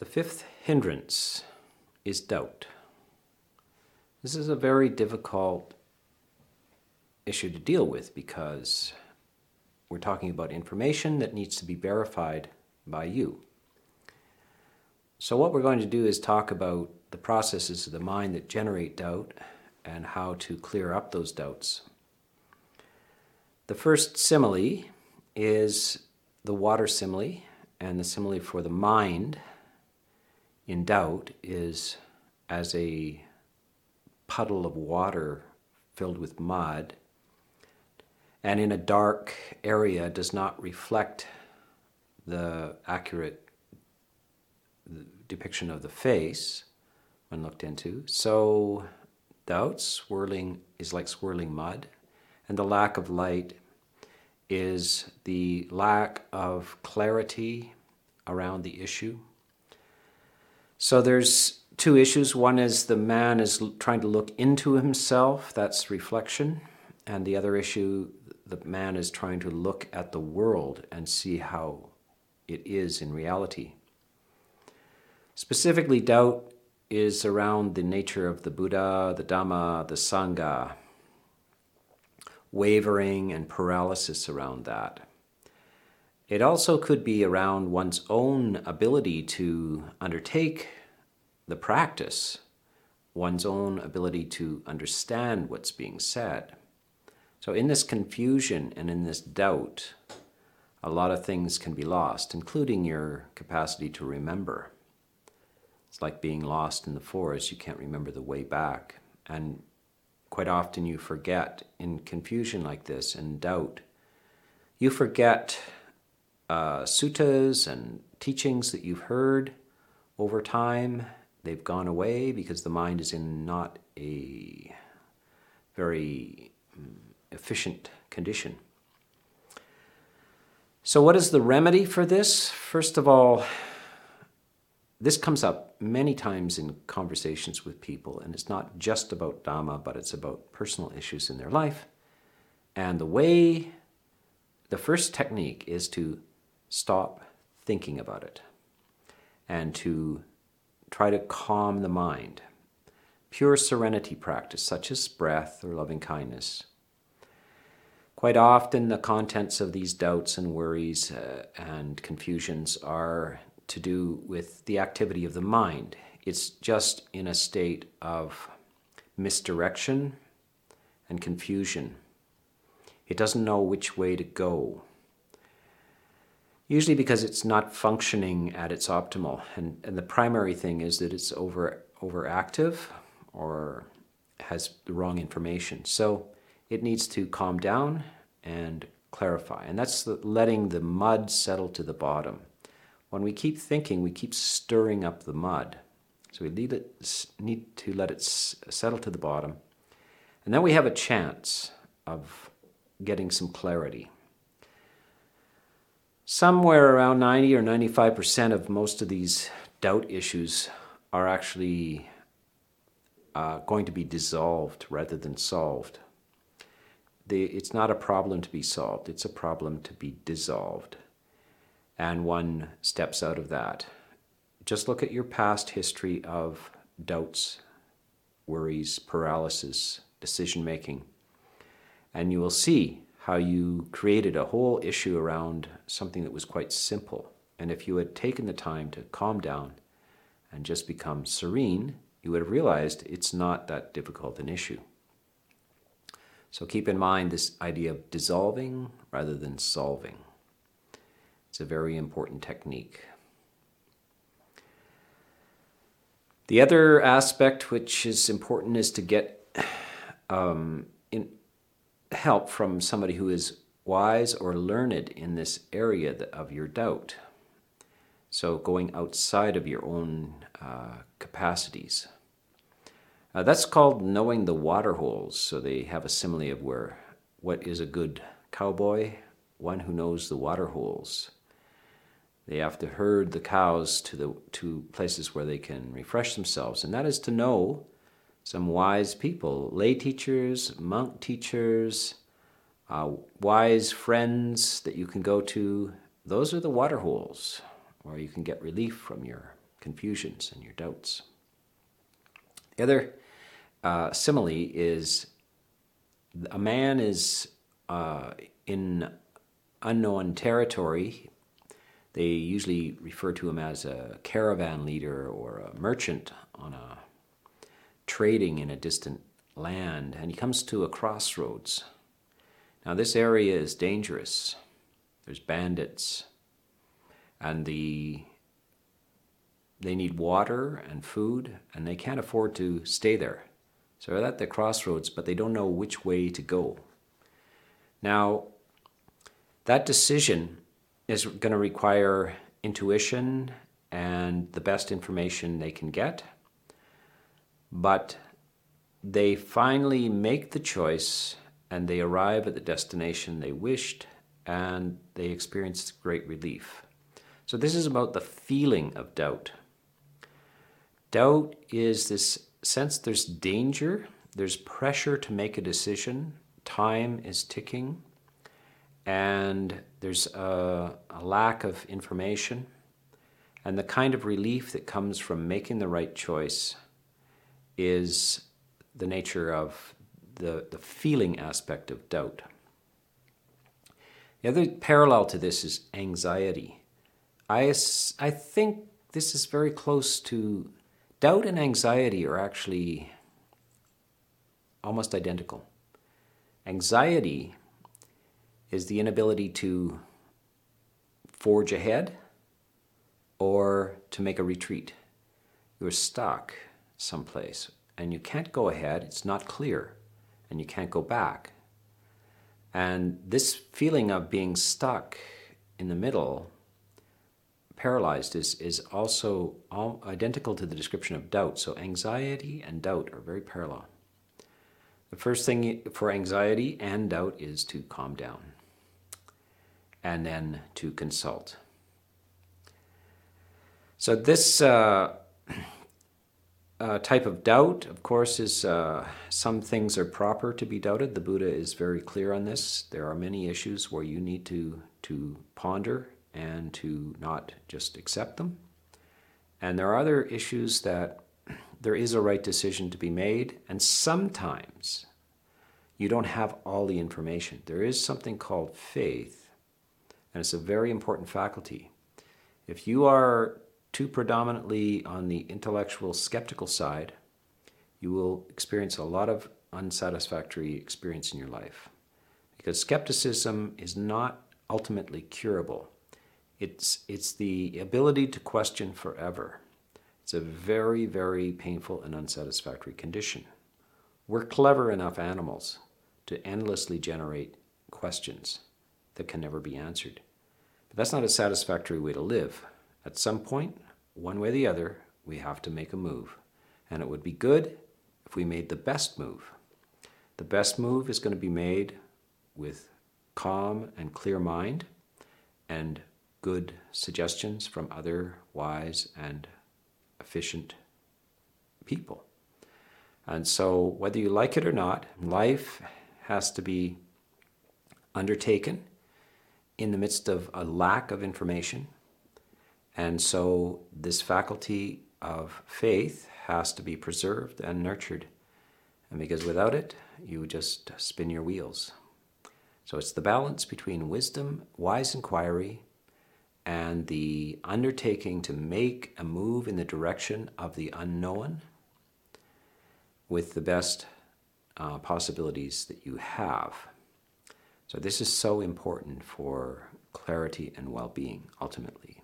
The fifth hindrance is doubt. This is a very difficult issue to deal with because we're talking about information that needs to be verified by you. So, what we're going to do is talk about the processes of the mind that generate doubt and how to clear up those doubts. The first simile is the water simile, and the simile for the mind in doubt is as a puddle of water filled with mud and in a dark area does not reflect the accurate depiction of the face when looked into. So, doubt swirling is like swirling mud, and the lack of light is the lack of clarity around the issue. So there's two issues. One is the man is trying to look into himself, that's reflection. And the other issue, the man is trying to look at the world and see how it is in reality. Specifically, doubt is around the nature of the Buddha, the Dhamma, the Sangha, wavering and paralysis around that. It also could be around one's own ability to undertake the practice, one's own ability to understand what's being said. So, in this confusion and in this doubt, a lot of things can be lost, including your capacity to remember. It's like being lost in the forest, you can't remember the way back. And quite often you forget in confusion like this and doubt. You forget uh, suttas and teachings that you've heard over time. They've gone away because the mind is in not a very um, efficient condition. So, what is the remedy for this? First of all, this comes up many times in conversations with people, and it's not just about Dhamma, but it's about personal issues in their life. And the way, the first technique is to stop thinking about it and to try to calm the mind. Pure serenity practice, such as breath or loving kindness. Quite often, the contents of these doubts and worries uh, and confusions are to do with the activity of the mind. It's just in a state of misdirection and confusion. It doesn't know which way to go usually because it's not functioning at its optimal. And, and the primary thing is that it's over overactive or has the wrong information. So it needs to calm down and clarify. And that's the, letting the mud settle to the bottom. When we keep thinking, we keep stirring up the mud. So we need, it, need to let it settle to the bottom. And then we have a chance of getting some clarity somewhere around 90 or 95% of most of these doubt issues are actually uh, going to be dissolved rather than solved. The, it's not a problem to be solved, it's a problem to be dissolved. And one steps out of that. Just look at your past history of doubts, worries, paralysis, decision making, and you will see how you created a whole issue around something that was quite simple. And if you had taken the time to calm down and just become serene, you would have realized it's not that difficult an issue. So keep in mind this idea of dissolving rather than solving. It's a very important technique. The other aspect which is important is to get um, in, help from somebody who is wise or learned in this area of your doubt. So, going outside of your own uh, capacities. Uh, that's called knowing the water holes. So, they have a simile of where what is a good cowboy? One who knows the water holes. They have to herd the cows to the to places where they can refresh themselves, and that is to know some wise people, lay teachers, monk teachers, uh, wise friends that you can go to. Those are the water holes where you can get relief from your confusions and your doubts. The other uh, simile is a man is uh, in unknown territory. They usually refer to him as a caravan leader or a merchant on a trading in a distant land, and he comes to a crossroads. Now, this area is dangerous. There's bandits, and the they need water and food, and they can't afford to stay there. So they're at the crossroads, but they don't know which way to go. Now, that decision is going to require intuition and the best information they can get. But they finally make the choice and they arrive at the destination they wished and they experience great relief. So, this is about the feeling of doubt. Doubt is this sense there's danger, there's pressure to make a decision, time is ticking, and there's a, a, lack of information. And the kind of relief that comes from making the right choice is the nature of the, the feeling aspect of doubt. The other parallel to this is anxiety. I, I think this is very close to doubt and anxiety are actually almost identical. Anxiety is the inability to forge ahead or to make a retreat. You're stuck someplace and you can't go ahead, it's not clear, and you can't go back. And this feeling of being stuck in the middle, paralyzed, is, is also all identical to the description of doubt. So anxiety and doubt are very parallel. The first thing for anxiety and doubt is to calm down and then to consult. So, this uh, uh, type of doubt, of course, is uh, some things are proper to be doubted. The Buddha is very clear on this. There are many issues where you need to, to ponder and to not just accept them. And there are other issues that there is a right decision to be made, and sometimes you don't have all the information. There is something called faith, and it's a very important faculty. If you are too predominantly on the intellectual skeptical side, you will experience a lot of unsatisfactory experience in your life. Because skepticism is not ultimately curable. It's, it's the ability to question forever. It's a very, very painful and unsatisfactory condition. We're clever enough animals to endlessly generate questions that can never be answered. But that's not a satisfactory way to live. At some point, one way or the other, we have to make a move. And it would be good if we made the best move. The best move is going to be made with calm and clear mind and good suggestions from other wise and efficient people. And so, whether you like it or not, life has to be undertaken in the midst of a lack of information and so, this faculty of faith has to be preserved and nurtured. And because without it, you just spin your wheels. So, it's the balance between wisdom, wise inquiry, and the undertaking to make a move in the direction of the unknown with the best uh, possibilities that you have. So, this is so important for clarity and well being ultimately.